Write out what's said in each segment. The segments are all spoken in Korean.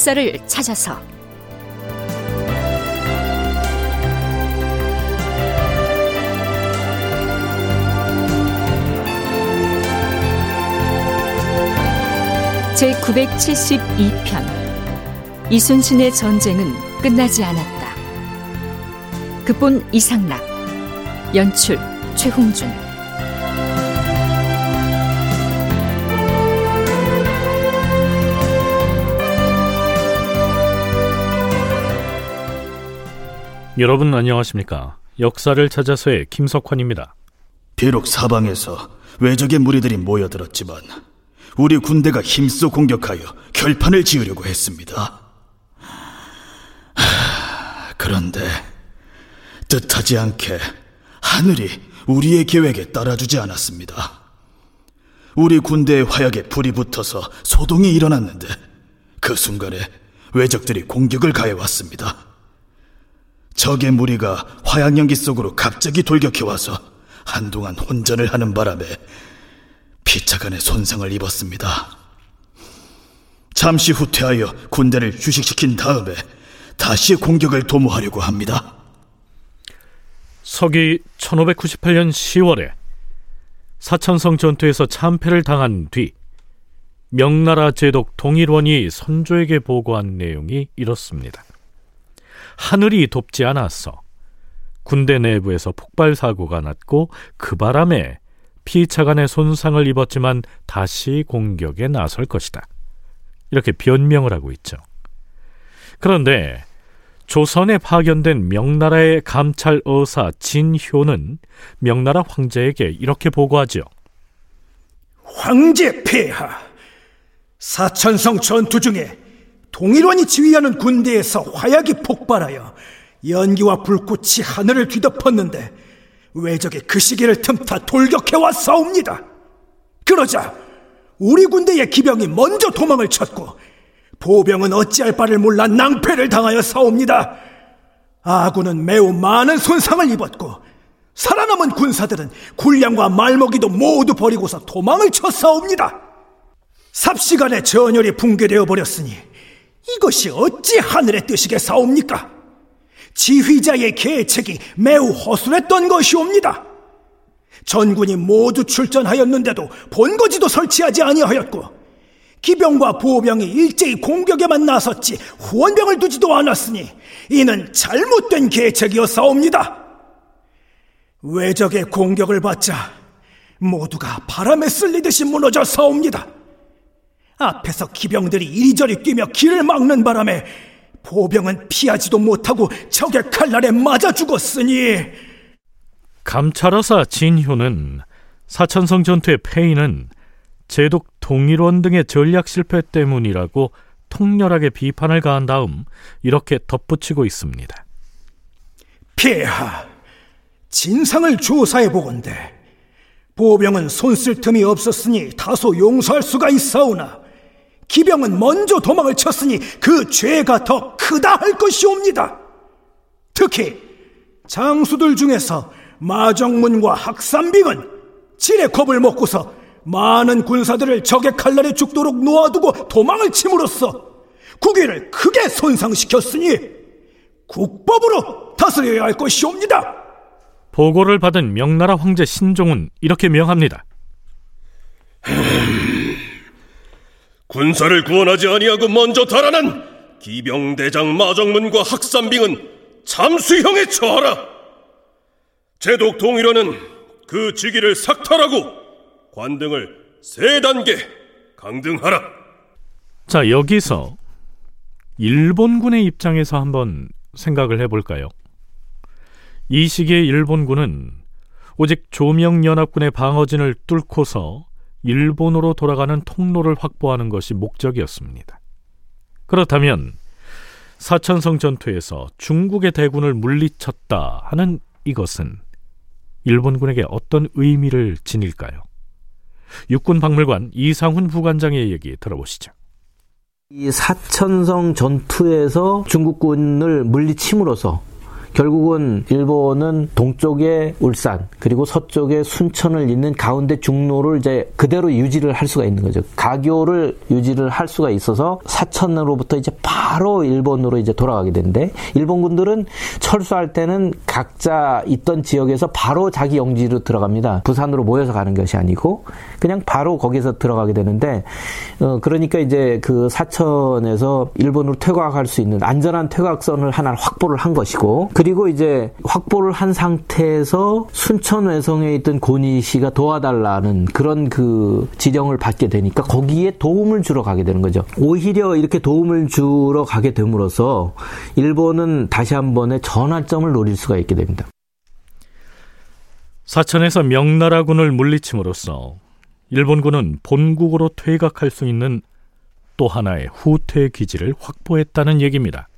역사를 찾아서. 제 972편. 이순신의 전쟁은 끝나지 않았다. 극본 이상락. 연출 최홍준 여러분 안녕하십니까? 역사를 찾아서의 김석환입니다. 비록 사방에서 외적의 무리들이 모여들었지만 우리 군대가 힘써 공격하여 결판을 지으려고 했습니다. 하, 그런데 뜻하지 않게 하늘이 우리의 계획에 따라주지 않았습니다. 우리 군대의 화약에 불이 붙어서 소동이 일어났는데 그 순간에 외적들이 공격을 가해왔습니다. 적의 무리가 화양연기 속으로 갑자기 돌격해 와서 한동안 혼전을 하는 바람에 피차간에 손상을 입었습니다. 잠시 후퇴하여 군대를 휴식시킨 다음에 다시 공격을 도모하려고 합니다. 서기 1598년 10월에 사천성 전투에서 참패를 당한 뒤 명나라 제독 동일원이 선조에게 보고한 내용이 이렇습니다. 하늘이 돕지 않았어 군대 내부에서 폭발 사고가 났고 그 바람에 피차간의 손상을 입었지만 다시 공격에 나설 것이다. 이렇게 변명을 하고 있죠. 그런데 조선에 파견된 명나라의 감찰 어사 진효는 명나라 황제에게 이렇게 보고하죠. 황제 폐하, 사천성 전투 중에 동일원이 지휘하는 군대에서 화약이 폭발하여 연기와 불꽃이 하늘을 뒤덮었는데 외적의 그 시기를 틈타 돌격해와 싸웁니다. 그러자 우리 군대의 기병이 먼저 도망을 쳤고 보병은 어찌할 바를 몰라 낭패를 당하여 싸웁니다. 아군은 매우 많은 손상을 입었고 살아남은 군사들은 군량과 말먹이도 모두 버리고서 도망을 쳐 싸웁니다. 삽시간에 전열이 붕괴되어 버렸으니 이것이 어찌 하늘의 뜻이게 사옵니까? 지휘자의 계책이 매우 허술했던 것이옵니다. 전군이 모두 출전하였는데도 본거지도 설치하지 아니하였고 기병과 보병이 일제히 공격에만 나섰지 후원병을 두지도 않았으니 이는 잘못된 계책이었사옵니다. 외적의 공격을 받자 모두가 바람에 쓸리듯이 무너져 사옵니다. 앞에서 기병들이 이리저리 뛰며 길을 막는 바람에 보병은 피하지도 못하고 적의 칼날에 맞아 죽었으니 감찰어사 진효는 사천성 전투의 패인은 제독 동일원 등의 전략 실패 때문이라고 통렬하게 비판을 가한 다음 이렇게 덧붙이고 있습니다. 폐하, 진상을 조사해 보건대 보병은 손쓸 틈이 없었으니 다소 용서할 수가 있사오나 기병은 먼저 도망을 쳤으니 그 죄가 더 크다 할 것이옵니다. 특히 장수들 중에서 마정문과 학산빙은 질의 겁을 먹고서 많은 군사들을 적의 칼날에 죽도록 놓아두고 도망을 침으로써 국위를 크게 손상시켰으니 국법으로 다스려야 할 것이옵니다. 보고를 받은 명나라 황제 신종은 이렇게 명합니다. 군사를 구원하지 아니하고 먼저 달아난 기병대장 마정문과 학산빙은 참수형에 처하라. 제독 동일원은 그 직위를 삭탈하고 관등을 세 단계 강등하라. 자, 여기서 일본군의 입장에서 한번 생각을 해볼까요? 이 시기의 일본군은 오직 조명연합군의 방어진을 뚫고서 일본으로 돌아가는 통로를 확보하는 것이 목적이었습니다. 그렇다면 사천성 전투에서 중국의 대군을 물리쳤다 하는 이것은 일본군에게 어떤 의미를 지닐까요? 육군 박물관 이상훈 부관장의 얘기 들어보시죠. 이 사천성 전투에서 중국군을 물리침으로써 결국은 일본은 동쪽에 울산 그리고 서쪽에 순천을 잇는 가운데 중로를 이제 그대로 유지를 할 수가 있는 거죠. 가교를 유지를 할 수가 있어서 사천으로부터 이제 바로 일본으로 이제 돌아가게 되는데 일본군들은 철수할 때는 각자 있던 지역에서 바로 자기 영지로 들어갑니다. 부산으로 모여서 가는 것이 아니고 그냥 바로 거기서 들어가게 되는데 어 그러니까 이제 그 사천에서 일본으로 퇴각할 수 있는 안전한 퇴각선을 하나 확보를 한 것이고 그리고 이제 확보를 한 상태에서 순천 외성에 있던 고니 씨가 도와달라는 그런 그 지령을 받게 되니까 거기에 도움을 주러 가게 되는 거죠. 오히려 이렇게 도움을 주러 가게 됨으로써 일본은 다시 한 번의 전환점을 노릴 수가 있게 됩니다. 사천에서 명나라군을 물리침으로써 일본군은 본국으로 퇴각할 수 있는 또 하나의 후퇴 기지를 확보했다는 얘기입니다.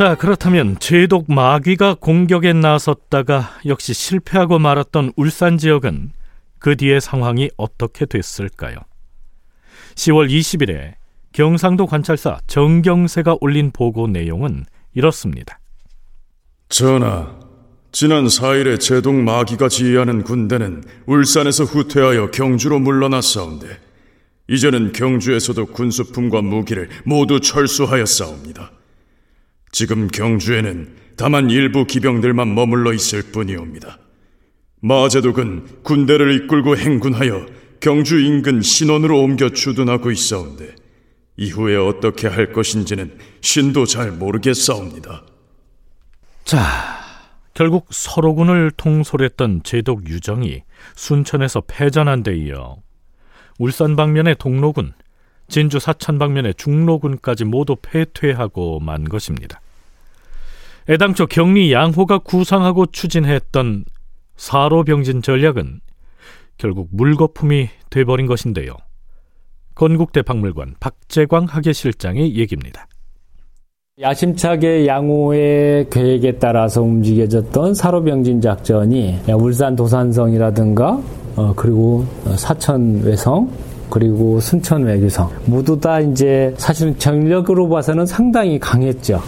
자, 그렇다면 제독 마귀가 공격에 나섰다가 역시 실패하고 말았던 울산 지역은 그 뒤의 상황이 어떻게 됐을까요? 10월 20일에 경상도 관찰사 정경세가 올린 보고 내용은 이렇습니다. 전하, 지난 4일에 제독 마귀가 지휘하는 군대는 울산에서 후퇴하여 경주로 물러났사온데 이제는 경주에서도 군수품과 무기를 모두 철수하였사옵니다. 지금 경주에는 다만 일부 기병들만 머물러 있을 뿐이옵니다. 마제독은 군대를 이끌고 행군하여 경주 인근 신원으로 옮겨 주둔하고 있사온데 이후에 어떻게 할 것인지는 신도 잘 모르겠사옵니다. 자, 결국 서로군을 통솔했던 제독 유정이 순천에서 패전한 데 이어 울산 방면의 동로군, 진주 사천 방면의 중로군까지 모두 패퇴하고 만 것입니다. 애당초 경리 양호가 구상하고 추진했던 사로병진 전략은 결국 물거품이 돼버린 것인데요. 건국대 박물관 박재광 학예실장의 얘기입니다. 야심차게 양호의 계획에 따라서 움직여졌던 사로병진 작전이 울산 도산성이라든가 어, 그리고 사천 외성 그리고 순천 외교성 모두 다 이제 사실은 전력으로 봐서는 상당히 강했죠.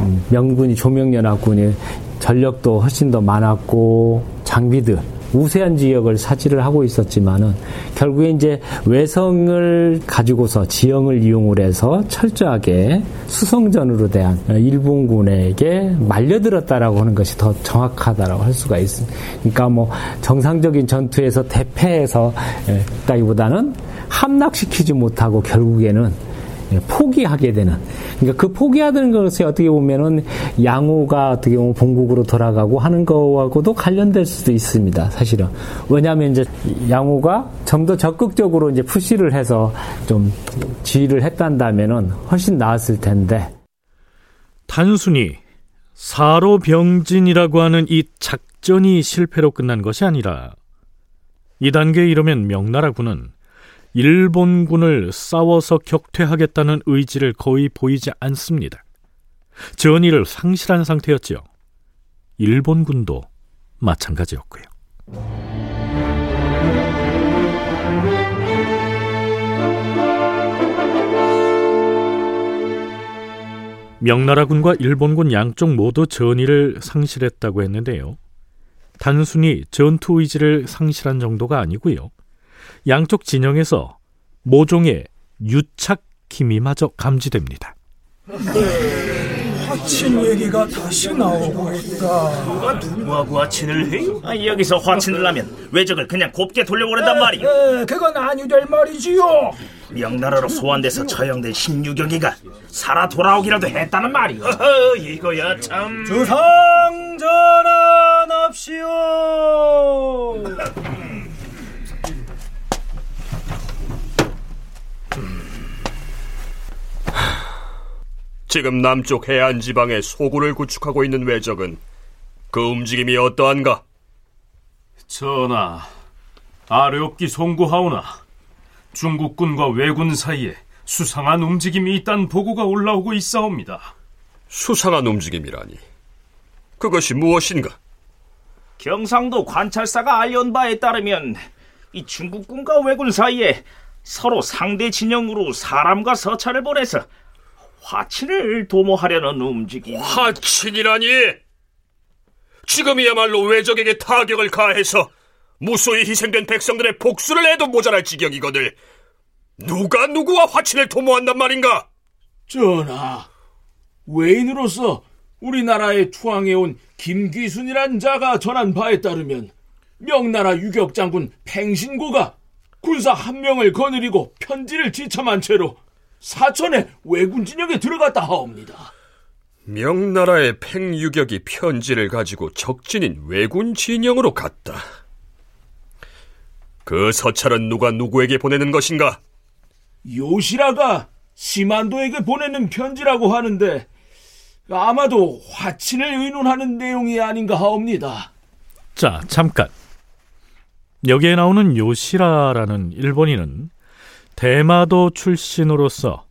음, 명군이 조명연합군이 전력도 훨씬 더 많았고 장비들 우세한 지역을 사지를 하고 있었지만은 결국에 이제 외성을 가지고서 지형을 이용을 해서 철저하게 수성전으로 대한 일본군에게 말려들었다라고 하는 것이 더 정확하다라고 할 수가 있습니다. 그러니까 뭐 정상적인 전투에서 대패해서 따기보다는 함락시키지 못하고 결국에는 포기하게 되는 그러니까 그 포기하는 것이 어떻게 보면은 양호가 어떻게 보면 본국으로 돌아가고 하는 거하고도 관련될 수도 있습니다. 사실은 왜냐하면 이제 양호가 좀 더 적극적으로 이제 푸시를 해서 좀 지휘를 했단다면은 훨씬 나았을 텐데 단순히 사로병진이라고 하는 이 작전이 실패로 끝난 것이 아니라 이 단계에 이르면 명나라군은 일본군을 싸워서 격퇴하겠다는 의지를 거의 보이지 않습니다. 전의를 상실한 상태였지요. 일본군도 마찬가지였고요. 명나라군과 일본군 양쪽 모두 전의를 상실했다고 했는데요. 단순히 전투 의지를 상실한 정도가 아니고요. 양쪽 진영에서 모종의 유착 기미마저 감지됩니다. 화친 얘기가 다시 나오고 있다. 누가 누구하고 화친을 해? 아, 여기서 화친을 하면 외적을 그냥 곱게 돌려보낸단 말이오. 에, 그건 아니될 말이지요. 명나라로 소환돼서 처형된 16경이가 살아 돌아오기라도 했다는 말이오. 어허, 이거야 참. 주상 전환합시오. 지금 남쪽 해안 지방에 소굴을 구축하고 있는 외적은 그 움직임이 어떠한가? 전하, 아래옵기 송구하오나 중국군과 왜군 사이에 수상한 움직임이 있다는 보고가 올라오고 있사옵니다. 수상한 움직임이라니. 그것이 무엇인가? 경상도 관찰사가 알려온 바에 따르면 이 중국군과 왜군 사이에 서로 상대 진영으로 사람과 서찰을 보내서 화친을 도모하려는 움직임. 화친이라니? 지금이야말로 외적에게 타격을 가해서 무수히 희생된 백성들의 복수를 해도 모자랄 지경이거늘 누가 누구와 화친을 도모한단 말인가? 전하, 외인으로서 우리나라에 투항해온 김귀순이란 자가 전한 바에 따르면 명나라 유격장군 팽신고가 군사 한 명을 거느리고 편지를 지참한 채로 사천의 왜군 진영에 들어갔다 하옵니다. 명나라의 팽유격이 편지를 가지고 적진인 왜군 진영으로 갔다. 그 서찰은 누가 누구에게 보내는 것인가? 요시라가 시만도에게 보내는 편지라고 하는데 아마도 화친을 의논하는 내용이 아닌가 하옵니다. 자, 잠깐. 여기에 나오는 요시라라는 일본인은 대마도 출신으로서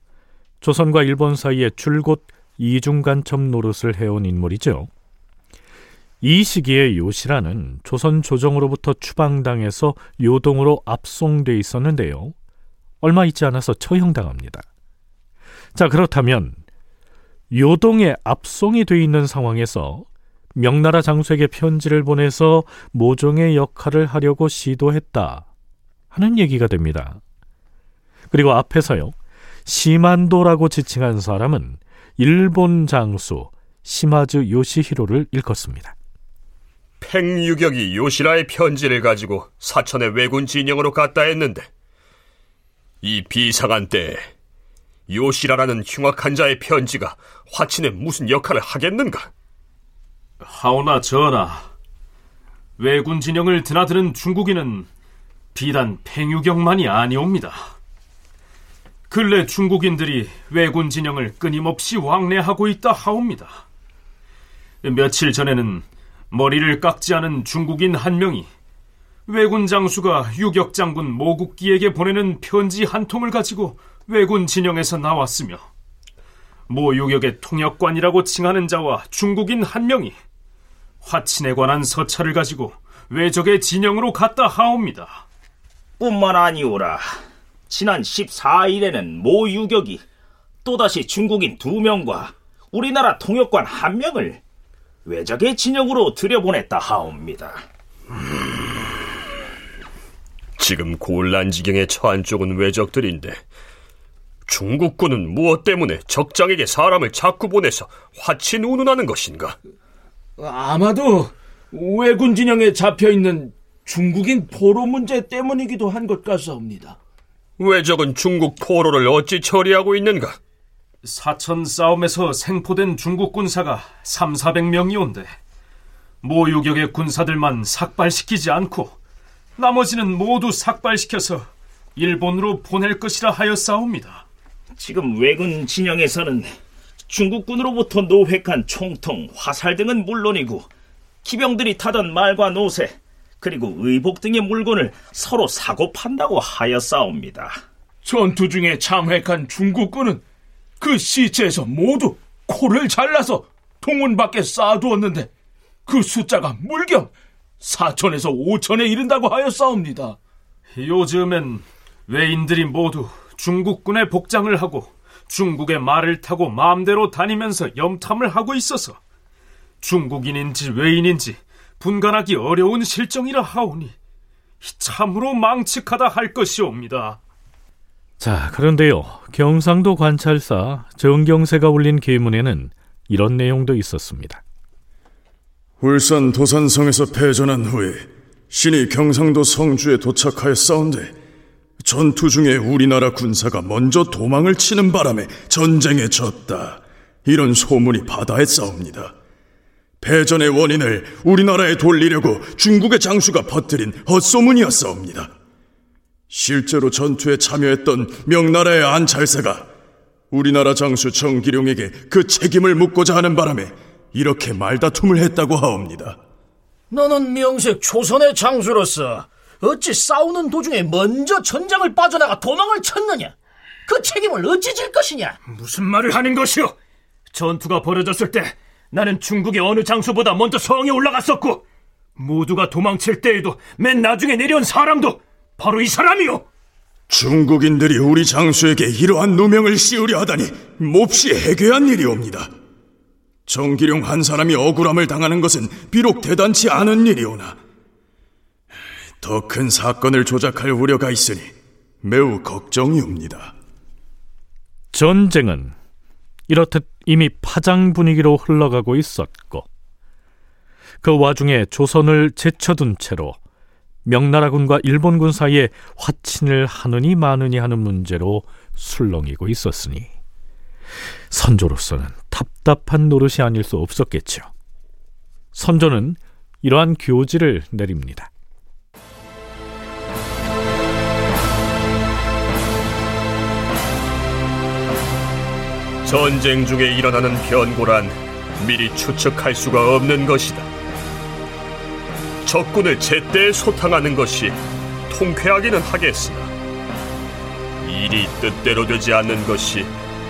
조선과 일본 사이에 줄곧 이중간첩 노릇을 해온 인물이죠. 이 시기에 요시라는 조선 조정으로부터 추방당해서 요동으로 압송돼 있었는데요. 얼마 있지 않아서 처형당합니다. 자, 그렇다면 요동에 압송이 돼 있는 상황에서 명나라 장수에게 편지를 보내서 모종의 역할을 하려고 시도했다 하는 얘기가 됩니다. 그리고 앞에서요. 시만도라고 지칭한 사람은 일본 장수 시마즈 요시히로를 일컫습니다. 팽유격이 요시라의 편지를 가지고 사천의 왜군 진영으로 갔다 했는데 이 비상한 때에 요시라라는 흉악한 자의 편지가 화친에 무슨 역할을 하겠는가? 하오나 전하, 왜군 진영을 드나드는 중국인은 비단 팽유경만이 아니옵니다. 근래 중국인들이 왜군 진영을 끊임없이 왕래하고 있다 하옵니다. 며칠 전에는 머리를 깎지 않은 중국인 한 명이 왜군 장수가 유격 장군 모국기에게 보내는 편지 한 통을 가지고 왜군 진영에서 나왔으며 모 유격의 통역관이라고 칭하는 자와 중국인 한 명이 화친에 관한 서찰을 가지고 외적의 진영으로 갔다 하옵니다. 뿐만 아니오라. 지난 14일에는 모 유격이 또다시 중국인 두 명과 우리나라 통역관 한 명을 외적의 진영으로 들여보냈다 하옵니다. 지금 곤란 지경에 처한 쪽은 외적들인데 중국군은 무엇 때문에 적장에게 사람을 자꾸 보내서 화친 운운하는 것인가? 아마도 왜군 진영에 잡혀 있는 중국인 포로 문제 때문이기도 한 것 같사옵니다. 왜적은 중국 포로를 어찌 처리하고 있는가? 사천 싸움에서 생포된 중국 군사가 3, 400명이 온데 모유격의 군사들만 삭발시키지 않고 나머지는 모두 삭발시켜서 일본으로 보낼 것이라 하여 싸웁니다. 지금 왜군 진영에서는 중국군으로부터 노획한 총통, 화살 등은 물론이고 기병들이 타던 말과 노새 그리고 의복 등의 물건을 서로 사고 판다고 하여 싸웁니다. 전투 중에 참획한 중국군은 그 시체에서 모두 코를 잘라서 동문 밖에 쌓아두었는데 그 숫자가 물경 4천에서 5천에 이른다고 하여 싸웁니다. 요즘엔 외인들이 모두 중국군의 복장을 하고 중국의 말을 타고 마음대로 다니면서 염탐을 하고 있어서 중국인인지 외인인지 분간하기 어려운 실정이라 하오니 참으로 망측하다 할 것이옵니다. 자, 그런데요. 경상도 관찰사 정경세가 올린 계문에는 이런 내용도 있었습니다. 울산 도산성에서 패전한 후에 신이 경상도 성주에 도착하였사온데 전투 중에 우리나라 군사가 먼저 도망을 치는 바람에 전쟁에 졌다. 이런 소문이 바다에 싸웁니다. 패전의 원인을 우리나라에 돌리려고 중국의 장수가 퍼뜨린 헛소문이었사옵니다. 실제로 전투에 참여했던 명나라의 안찰사가 우리나라 장수 정기룡에게 그 책임을 묻고자 하는 바람에 이렇게 말다툼을 했다고 하옵니다. 너는 명색 조선의 장수로서 어찌 싸우는 도중에 먼저 전장을 빠져나가 도망을 쳤느냐? 그 책임을 어찌 질 것이냐? 무슨 말을 하는 것이오? 전투가 벌어졌을 때 나는 중국의 어느 장수보다 먼저 성에 올라갔었고 모두가 도망칠 때에도 맨 나중에 내려온 사람도 바로 이 사람이요. 중국인들이 우리 장수에게 이러한 누명을 씌우려 하다니 몹시 해괴한 일이옵니다. 정기룡 한 사람이 억울함을 당하는 것은 비록 대단치 않은 일이오나 더 큰 사건을 조작할 우려가 있으니 매우 걱정이옵니다. 전쟁은 이렇듯 이미 파장 분위기로 흘러가고 있었고 그 와중에 조선을 제쳐둔 채로 명나라군과 일본군 사이에 화친을 하느니 마느니 하는 문제로 술렁이고 있었으니 선조로서는 답답한 노릇이 아닐 수 없었겠죠. 선조는 이러한 교지를 내립니다. 전쟁 중에 일어나는 변고란 미리 추측할 수가 없는 것이다. 적군을 제때 소탕하는 것이 통쾌하기는 하겠으나 일이 뜻대로 되지 않는 것이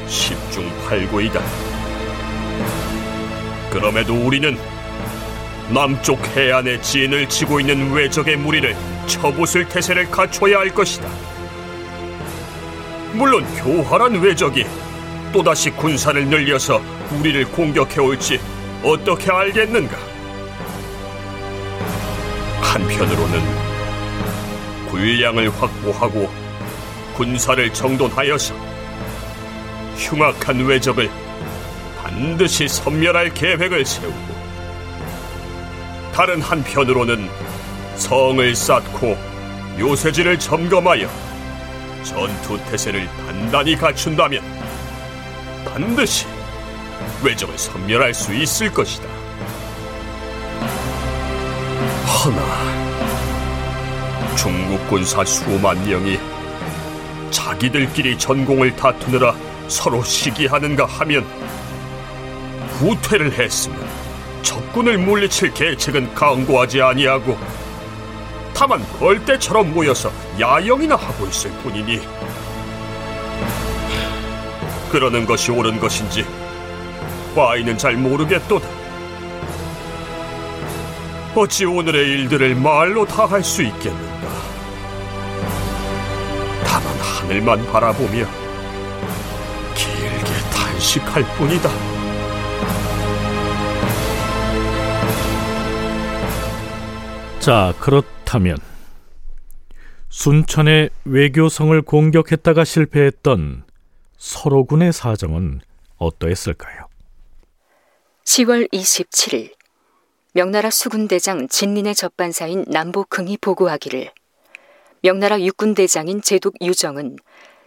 십중팔구이다. 그럼에도 우리는 남쪽 해안에 진을 치고 있는 외적의 무리를 쳐부술 태세를 갖춰야 할 것이다. 물론 교활한 외적이 또다시 군사를 늘려서 우리를 공격해 올지 어떻게 알겠는가? 한편으로는 군량을 확보하고 군사를 정돈하여서 흉악한 외적을 반드시 섬멸할 계획을 세우고 다른 한편으로는 성을 쌓고 요새지를 점검하여 전투 태세를 단단히 갖춘다면 반드시 외적을 섬멸할 수 있을 것이다. 허나 중국 군사 수만 명이 자기들끼리 전공을 다투느라 서로 시기하는가 하면 후퇴를 했으면 적군을 물리칠 계책은 강구하지 아니하고 다만 벌떼처럼 모여서 야영이나 하고 있을 뿐이니 그러는 것이 옳은 것인지 과인은 잘 모르겠도다. 어찌 오늘의 일들을 말로 다 할 수 있겠는가? 다만 하늘만 바라보며 길게 탄식할 뿐이다. 자, 그렇다면 순천의 외교성을 공격했다가 실패했던 서로군의 사정은 어떠했을까요? 10월 27일 명나라 수군대장 진린의 접반사인 남보흥이 보고하기를 명나라 육군대장인 제독 유정은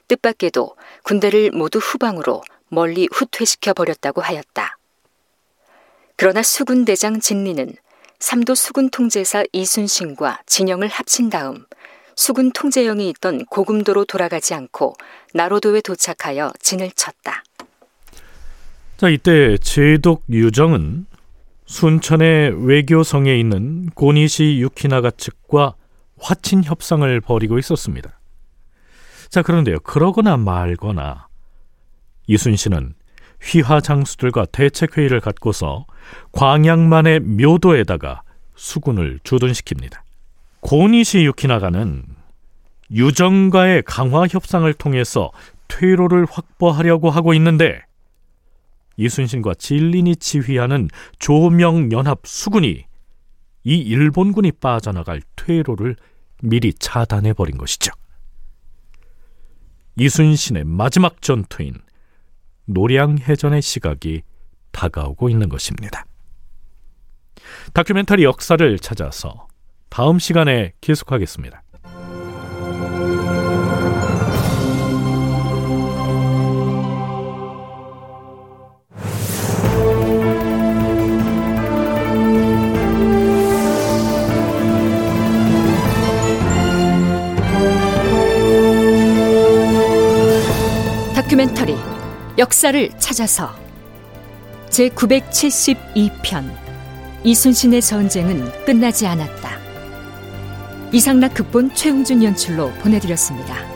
뜻밖에도 군대를 모두 후방으로 멀리 후퇴시켜 버렸다고 하였다. 그러나 수군대장 진리는 삼도 수군 통제사 이순신과 진영을 합친 다음 수군 통제영이 있던 고금도로 돌아가지 않고 나로도에 도착하여 진을 쳤다. 자, 이때 제독 유정은 순천의 외교성에 있는 고니시 유키나가 측과 화친 협상을 벌이고 있었습니다. 자, 그런데요. 그러거나 말거나 이순신은 휘하 장수들과 대책회의를 갖고서 광양만의 묘도에다가 수군을 주둔시킵니다. 고니시 유키나가는 유정과의 강화 협상을 통해서 퇴로를 확보하려고 하고 있는데 이순신과 진린이 지휘하는 조명연합 수군이 이 일본군이 빠져나갈 퇴로를 미리 차단해 버린 것이죠. 이순신의 마지막 전투인 노량해전의 시각이 다가오고 있는 것입니다. 다큐멘터리 역사를 찾아서 다음 시간에 계속하겠습니다. 다큐멘터리 역사를 찾아서 제 972편 이순신의 전쟁은 끝나지 않았다. 이상락 극본 최웅준 연출로 보내드렸습니다.